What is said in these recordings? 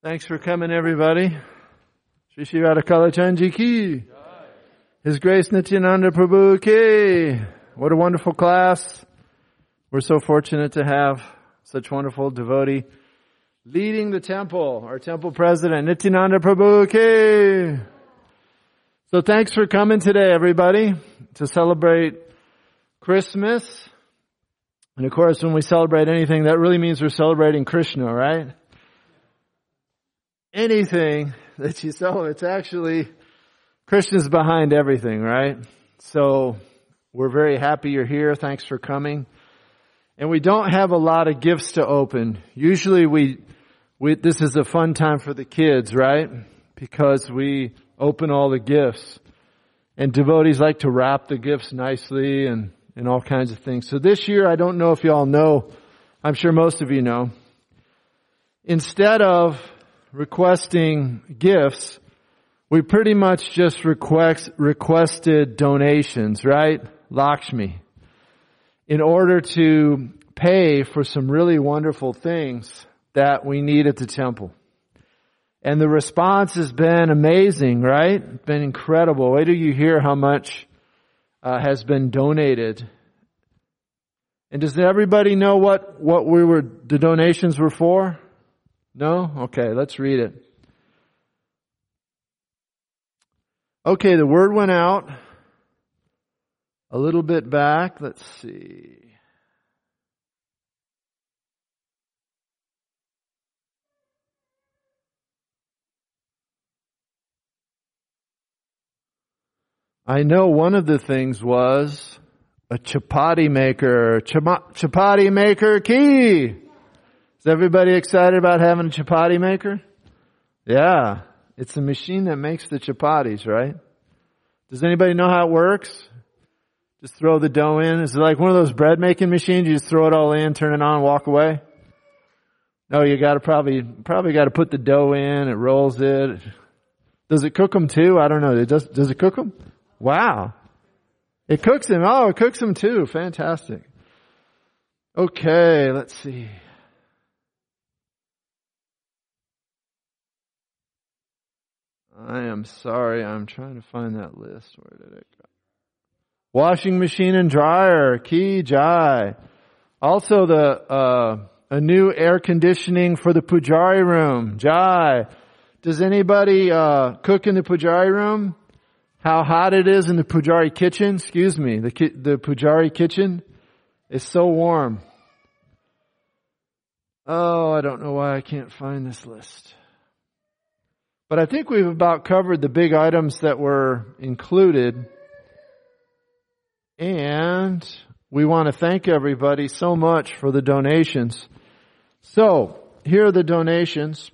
Thanks for coming, everybody. Shri Shri Radhakalachandji ki. His Grace Nityananda Prabhu ki. What a wonderful class. We're so fortunate to have such wonderful devotee leading the temple, our temple president, Nityananda Prabhu ki. So thanks for coming today, everybody, to celebrate Christmas. And of course, when we celebrate anything, that really means we're celebrating Krishna, right? Anything that you sell, it's actually Krishna's behind everything, right? So we're very happy you're here. Thanks for coming. And we don't have a lot of gifts to open. Usually we, we this is a fun time for the kids, right? Because we open all the gifts. And devotees like to wrap the gifts nicely and, and all kinds of things. So this year, I don't know if y'all know, I'm sure most of you know, instead of requesting gifts, we pretty much just request, requested donations, right? Lakshmi. In order to pay for some really wonderful things that we need at the temple. And the response has been amazing, right? Been incredible. Wait till you hear how much uh, has been donated. And does everybody know what, what we were, the donations were for? No? Okay, let's read it. Okay, the word went out a little bit back. Let's see. I know one of the things was a chapati maker. Chapati maker key. Is everybody excited about having a chapati maker? Yeah. It's a machine that makes the chapatis, right? Does anybody know how it works? Just throw the dough in. Is it like one of those bread making machines? You just throw it all in, turn it on, walk away? No, you gotta probably, probably gotta put the dough in, it rolls it. Does it cook them too? I don't know. It does, does it cook them? Wow. It cooks them. Oh, it cooks them too. Fantastic. Okay, let's see. I am sorry. I'm trying to find that list. Where did it go? Washing machine and dryer. Key Jai. Also the, uh, a new air conditioning for the pujari room. Jai. Does anybody, uh, cook in the pujari room? How hot it is in the pujari kitchen? Excuse me. The, ki- the pujari kitchen is so warm. Oh, I don't know why I can't find this list. But I think we've about covered the big items that were included. And we want to thank everybody so much for the donations. So, here are the donations.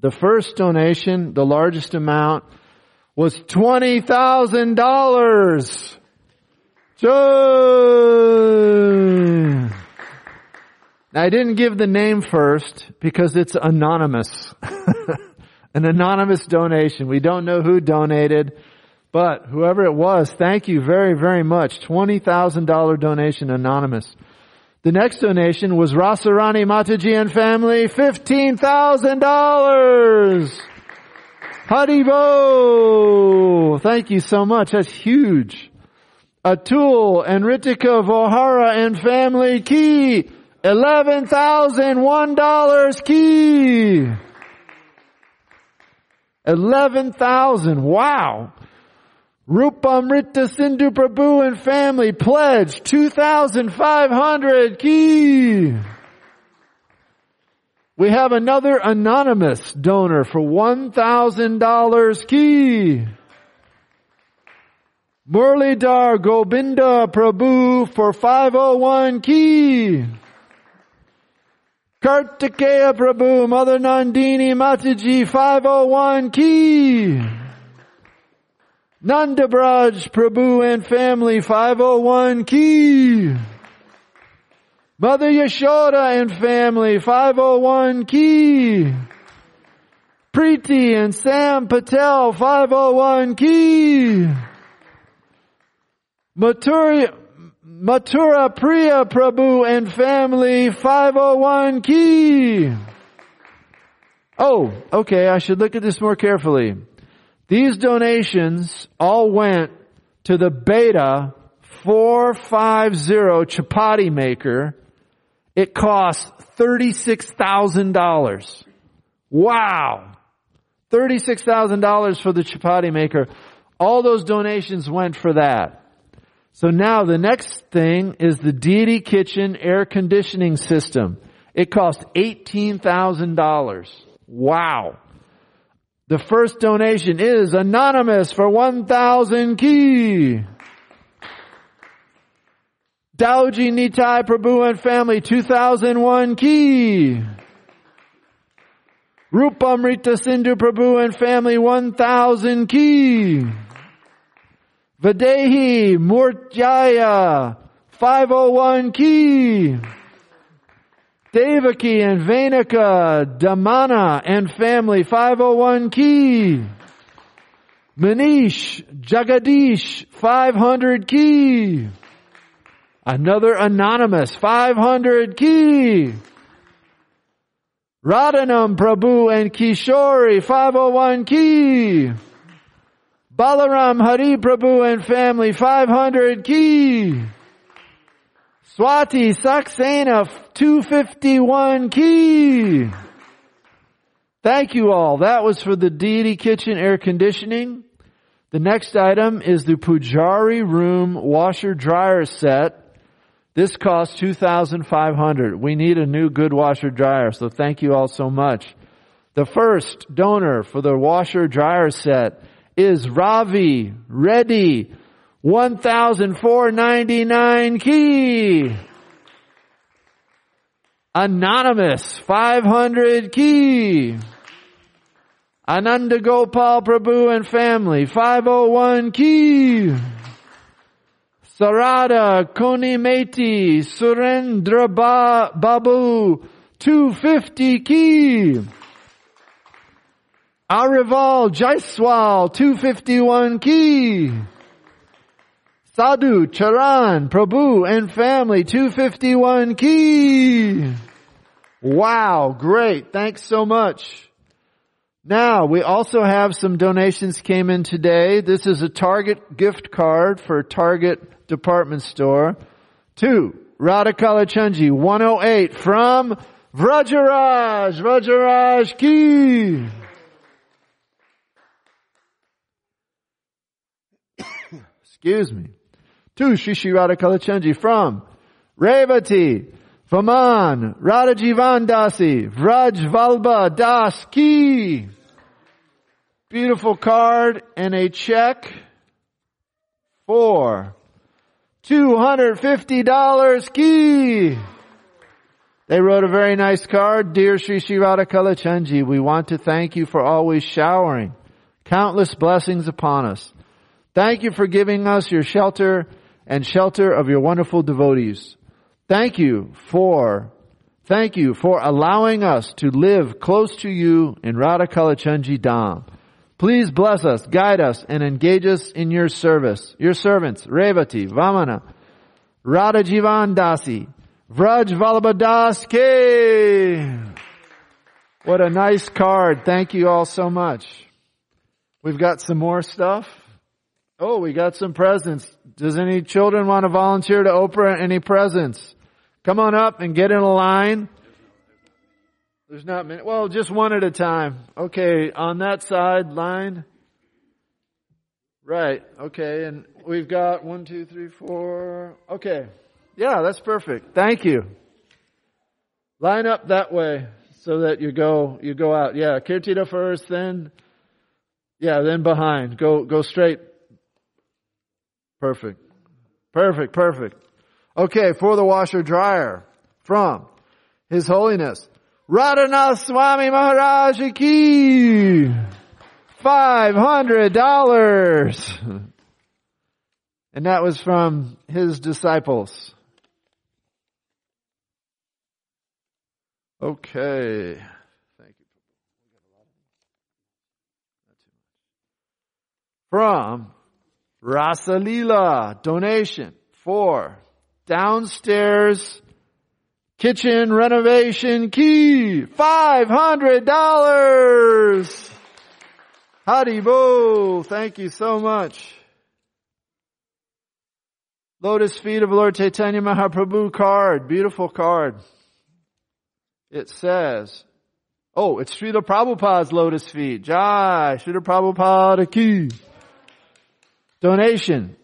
The first donation, the largest amount, was $20,000. Now I didn't give the name first because it's anonymous. an anonymous donation. We don't know who donated, but whoever it was, thank you very, very much. $20,000 donation anonymous. The next donation was Rasarani Mataji and family, $15,000! Haribol! Thank you so much. That's huge. Atul and Ritika Vohara and family key, $11,001 key. 11,000. Wow. Rupamrita Sindhu Prabhu and family pledge 2,500 key. We have another anonymous donor for $1,000 key. Murlidhar Gobinda Prabhu for 501 key. Kartikeya Prabhu, Mother Nandini Mataji, 501 Key. Nandabraj Prabhu and family, 501 Key. Mother Yashoda and family, 501 Key. Preeti and Sam Patel, 501 Key. Maturi, Mathura Priya Prabhu and family 501 Key. Oh, okay, I should look at this more carefully. These donations all went to the Beta 450 chapati maker. It cost $36,000. Wow. $36,000 for the chapati maker. All those donations went for that. So now the next thing is the Deity Kitchen air conditioning system. It cost $18,000. Wow. The first donation is anonymous for 1,000 ki. Dauji Nitai Prabhu and family 2001 ki. Rupamrita Sindhu Prabhu and family 1000 ki. Vadehi Murtyaya 501 ki. Devaki and Venaka Damana and family 501 ki. Manish Jagadish 500 ki. Another anonymous 500 ki. Radhanam Prabhu and Kishori 501 ki. Balaram Hari Prabhu and family 500 ki. Swati Saxena 251 ki. Thank you all. That was for the deity kitchen air conditioning. The next item is the Pujari room washer dryer set. This costs 2500 We need a new good washer dryer, so thank you all so much. The first donor for the washer dryer set is Ravi Reddy 1,499 key. Anonymous 500 key. Ananda Gopal Prabhu and family 501 key. Sarada Konimeti Surendra ba- Babu 250 ki. Arival Jaiswal 251 Key. Sadhu Charan Prabhu and family 251 Key. Wow, great. Thanks so much. Now, we also have some donations came in today. This is a Target gift card for Target department store. Two, Radhakalachandji 108 from Vrajaraj, Vrajaraj Ki. Excuse me. Two, Shishi Radhakalachandji from Revati, Vaman, Radhajivan Dasi, Vraj Vallabha Das Ki. Beautiful card and a check for $250 ki. They wrote a very nice card. Dear Sri Radhakalachandji, we want to thank you for always showering countless blessings upon us. Thank you for giving us your shelter and shelter of your wonderful devotees. Thank you for, thank you for allowing us to live close to you in Radhakalachandji Dham. Please bless us, guide us, and engage us in your service. Your servants, Revati, Vamana, Radha Jivan Dasi, Vraj Vallabhadas K. What a nice card. Thank you all so much. We've got some more stuff. Oh, we got some presents. Does any children want to volunteer to open any presents? Come on up and get in a line. There's not many. Well, just one at a time. Okay, on that side line. Right. Okay, and we've got one, two, three, four. Okay. Yeah, that's perfect. Thank you. Line up that way so that you go you go out. Yeah, Kirtida first, then yeah, then behind. Go go straight. Perfect. Perfect, perfect. Okay, for the washer dryer from His Holiness Radhanath Swami Maharaj ki. Five hundred dollars. And that was from his disciples. Okay. Thank you. From Rasalila donation for downstairs Kitchen renovation key, $500! Haribol, thank you so much. Lotus Feet of Lord Chaitanya Mahaprabhu card, beautiful card. It says, oh, it's Srila Prabhupada's Lotus Feet. Jai, Srila Prabhupada ki. Donation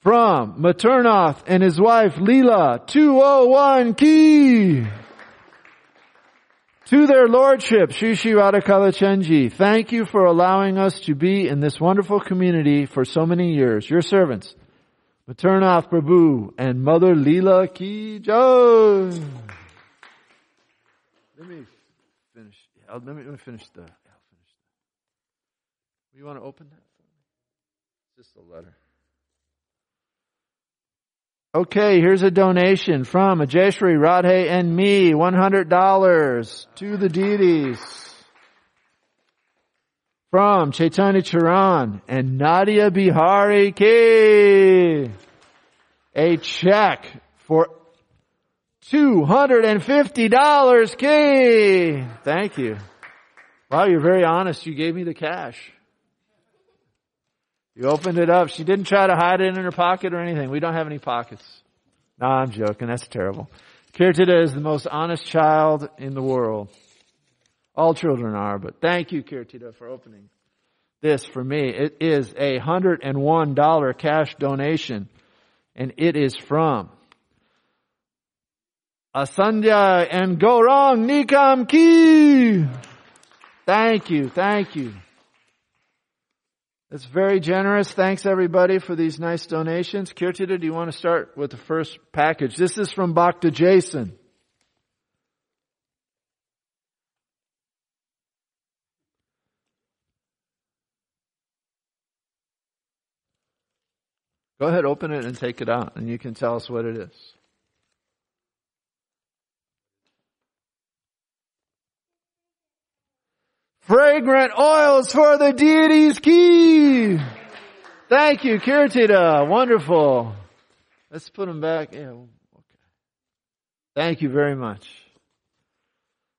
from Maternath and his wife Leela, 201 key. To their lordship, Radhakalachandji, thank you for allowing us to be in this wonderful community for so many years. Your servants, Maternath Prabhu and Mother Leela Ki Jai. Let me finish. Let me, let me finish the. You want to open that? Just a letter. Okay, here's a donation from Ajeshri, Radhe, and me. $100 to the deities from Chaitanya Charan and Nadia Bihari K. A check for $250 K. Thank you. Wow, you're very honest. You gave me the cash. You opened it up. She didn't try to hide it in her pocket or anything. We don't have any pockets. No, I'm joking. That's terrible. Kirtida is the most honest child in the world. All children are, but thank you, Kirtida, for opening this for me. It is a hundred and one dollar cash donation, and it is from Asandhya and Gaurang Nikam Ki. Thank you, thank you. It's very generous. Thanks everybody for these nice donations. Kirtida, do you want to start with the first package? This is from Bhakta Jason. Go ahead, open it and take it out, and you can tell us what it is. Fragrant oils for the deity's key. Thank you, Kirtida. Wonderful. Let's put them back. Yeah, okay. Thank you very much.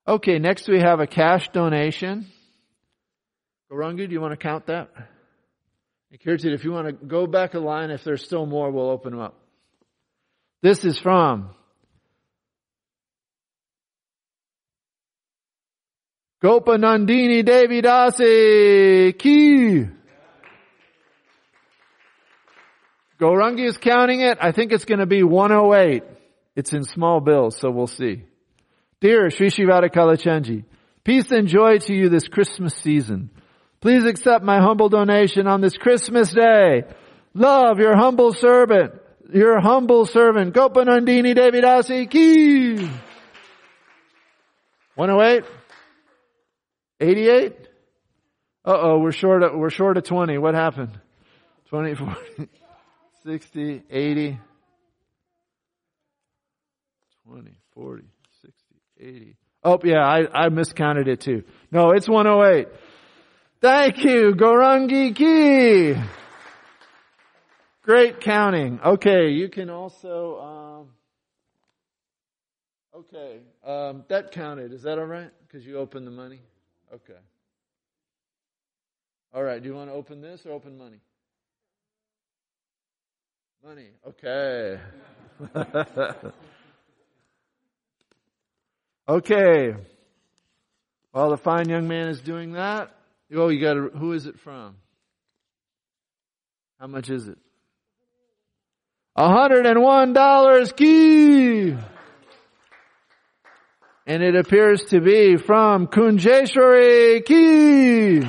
Okay, next we have a cash donation. Garangu, do you want to count that? Kirtan, if you want to go back a line, if there's still more, we'll open them up. This is from Gopa Nandini Devi Dasi Ki. Gorangi is counting it. I think it's going to be 108. It's in small bills, so we'll see. Dear Sri Shivada Kalachandji, peace and joy to you this Christmas season. Please accept my humble donation on this Christmas day. Love your humble servant, your humble servant, Gopanandini Devidasi Ki. 108? 88? Uh-oh, we're short of, we're short of 20. What happened? 20, 40, 60, 80, 20, 40, 60, 80. Oh yeah, I, I miscounted it too. No, it's 108. Thank you, Gorangi Ki. Great counting. Okay, you can also, um, okay, um, that counted. Is that all right? Because you opened the money? Okay. All right, do you want to open this or open money? Money, okay. okay. While the fine young man is doing that, Oh, you got to, who is it from? How much is it? $101 key! And it appears to be from Kunjeshwari Ki.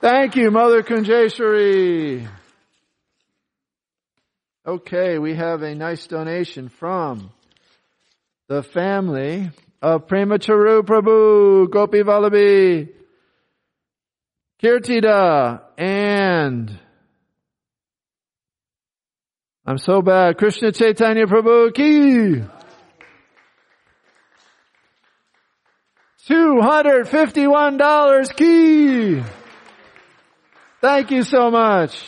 Thank you, Mother Kunjeshwari. Okay, we have a nice donation from the family of Premacharu Prabhu Gopi Vallabhi Kirtida and I'm so bad. Krishna Chaitanya Prabhu Ki. $251 key. Thank you so much.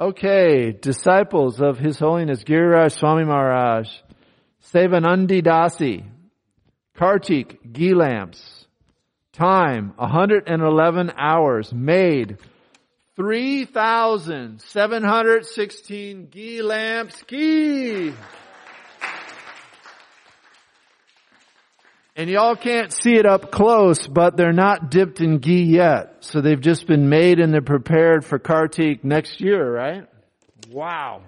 Okay, disciples of His Holiness Giriraj Swami Maharaj. Sevanandi Dasi, Kartik ghee lamps, time 111 hours, made 3,716 ghee lamps, ghee! And y'all can't see it up close, but they're not dipped in ghee yet. So they've just been made and they're prepared for Kartik next year, right? Wow.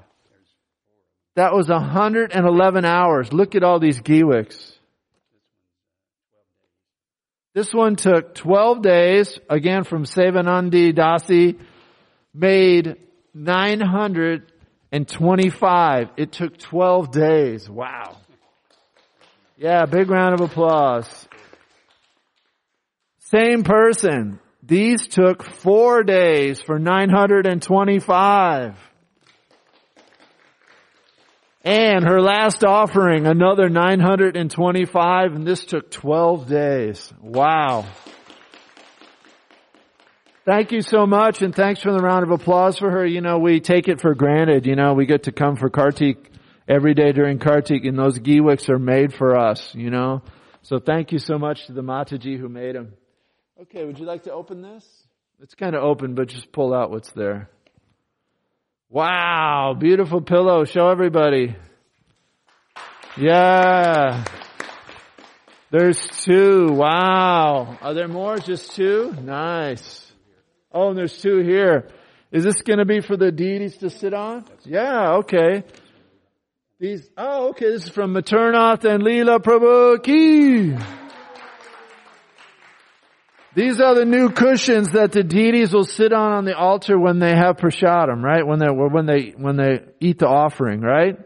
That was 111 hours. Look at all these ghee wicks. This one took 12 days, again from Sevanandi Dasi, made 925. It took 12 days. Wow. Yeah, big round of applause. Same person. These took four days for 925. And her last offering, another 925, and this took 12 days. Wow. Thank you so much, and thanks for the round of applause for her. You know, we take it for granted. You know, we get to come for Kartik every day during Kartik and those ghee wicks are made for us, you know. So thank you so much to the Mataji who made them. Okay, would you like to open this? It's kind of open, but just pull out what's there. Wow, beautiful pillow. Show everybody. Yeah. There's two. Wow. Are there more? Just two? Nice. Oh, and there's two here. Is this going to be for the deities to sit on? Yeah, okay. These, oh, okay, this is from Maternath and Leela Prabhu Ki. These are the new cushions that the deities will sit on on the altar when they have prashadam, right? When they when they when they eat the offering, right?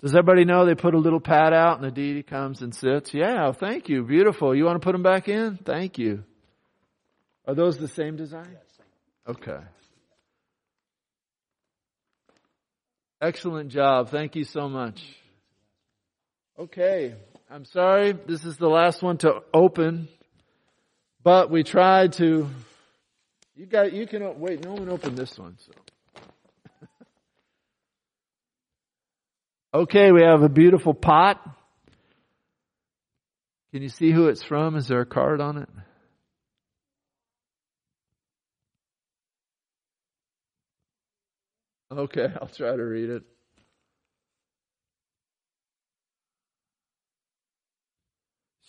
Does everybody know they put a little pad out and the deity comes and sits? Yeah, thank you. Beautiful. You want to put them back in? Thank you. Are those the same design? Okay. Excellent job. Thank you so much. Okay. I'm sorry. This is the last one to open, but we tried to. You got. You can wait. No one opened this one. So. okay. We have a beautiful pot. Can you see who it's from? Is there a card on it? Okay, I'll try to read it.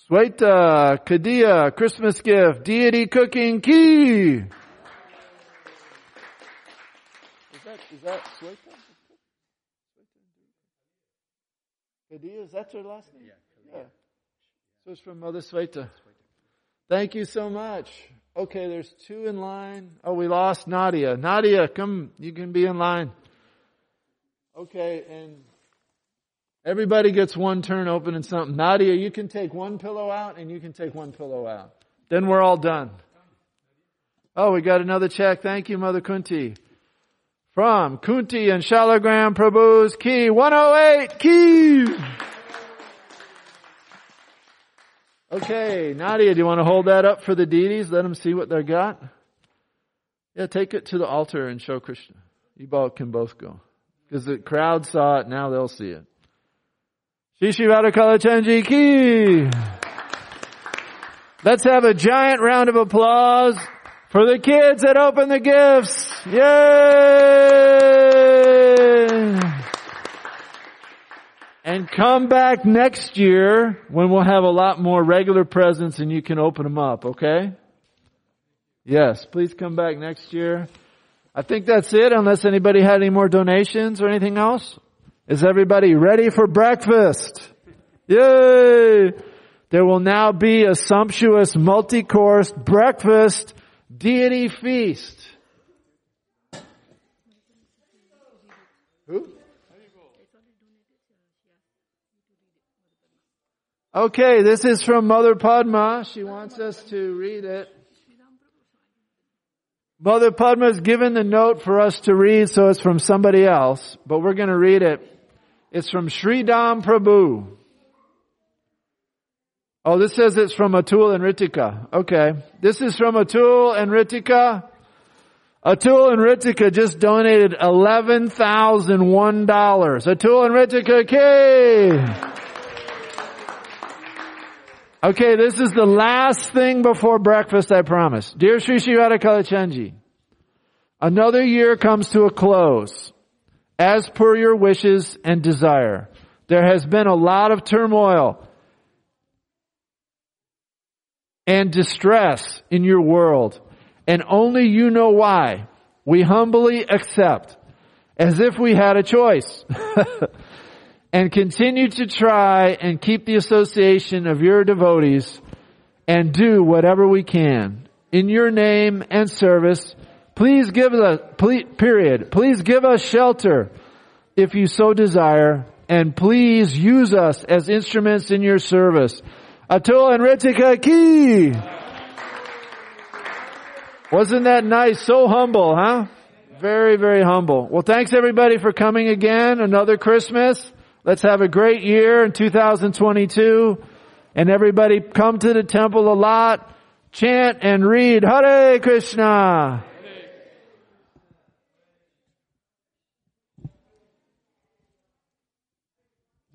Sweta, uh, Kadia, Christmas gift, deity cooking key. Is that, is that Sweta? Kadia, is that your last name? Yeah. So it's from Mother Sweta. Thank you so much. Okay, there's two in line. Oh, we lost Nadia. Nadia, come, you can be in line. Okay, and everybody gets one turn open and something. Nadia, you can take one pillow out and you can take one pillow out. Then we're all done. Oh, we got another check. Thank you, Mother Kunti. From Kunti and Shalagram Prabhu's Key 108 Key. Okay, Nadia, do you want to hold that up for the deities? Let them see what they got. Yeah, take it to the altar and show Krishna. You both can both go. Because the crowd saw it, now they'll see it. Shishi Radhakalachandji ki! Let's have a giant round of applause for the kids that open the gifts. Yay! And come back next year when we'll have a lot more regular presents and you can open them up, okay? Yes, please come back next year. I think that's it unless anybody had any more donations or anything else. Is everybody ready for breakfast? Yay! There will now be a sumptuous multi-course breakfast deity feast. Who? Okay, this is from Mother Padma. She wants us to read it. Mother Padma has given the note for us to read, so it's from somebody else, but we're going to read it. It's from Sri Dam Prabhu. Oh, this says it's from Atul and Ritika. Okay. This is from Atul and Ritika. Atul and Ritika just donated $11,001. Atul and Ritika, okay. Okay, this is the last thing before breakfast, I promise. Dear Sri Sri Radha Kalachandji, another year comes to a close. As per your wishes and desire, there has been a lot of turmoil and distress in your world, and only you know why. We humbly accept, as if we had a choice. and continue to try and keep the association of your devotees and do whatever we can in your name and service. Please give us, period. Please give us shelter if you so desire and please use us as instruments in your service. Atul and Ritika Ki! Wasn't that nice? So humble, huh? Very, very humble. Well, thanks everybody for coming again. Another Christmas. Let's have a great year in 2022. And everybody come to the temple a lot, chant and read Hare Krishna.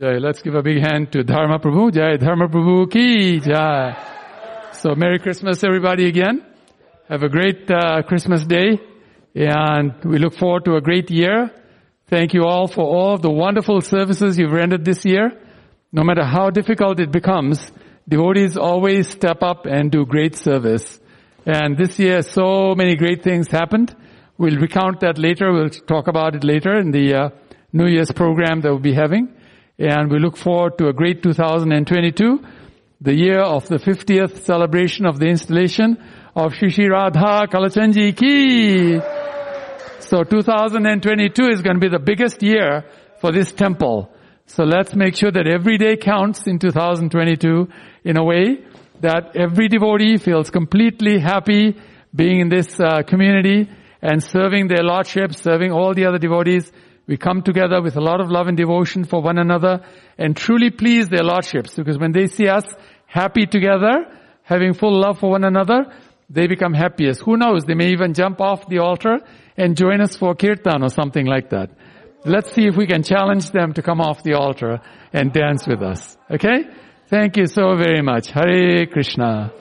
Jai, let's give a big hand to Dharma Prabhu. Jai, Dharma Prabhu ki Jai. So Merry Christmas everybody again. Have a great uh, Christmas day and we look forward to a great year. Thank you all for all of the wonderful services you've rendered this year. No matter how difficult it becomes, devotees always step up and do great service. And this year, so many great things happened. We'll recount that later. We'll talk about it later in the uh, New Year's program that we'll be having. And we look forward to a great 2022, the year of the 50th celebration of the installation of Shishi Radha Kalachandji Ki. So 2022 is going to be the biggest year for this temple. So let's make sure that every day counts in 2022 in a way that every devotee feels completely happy being in this uh, community and serving their lordship, serving all the other devotees. We come together with a lot of love and devotion for one another and truly please their lordships because when they see us happy together, having full love for one another, they become happiest. Who knows? They may even jump off the altar and join us for kirtan or something like that. Let's see if we can challenge them to come off the altar and dance with us. Okay? Thank you so very much. Hare Krishna.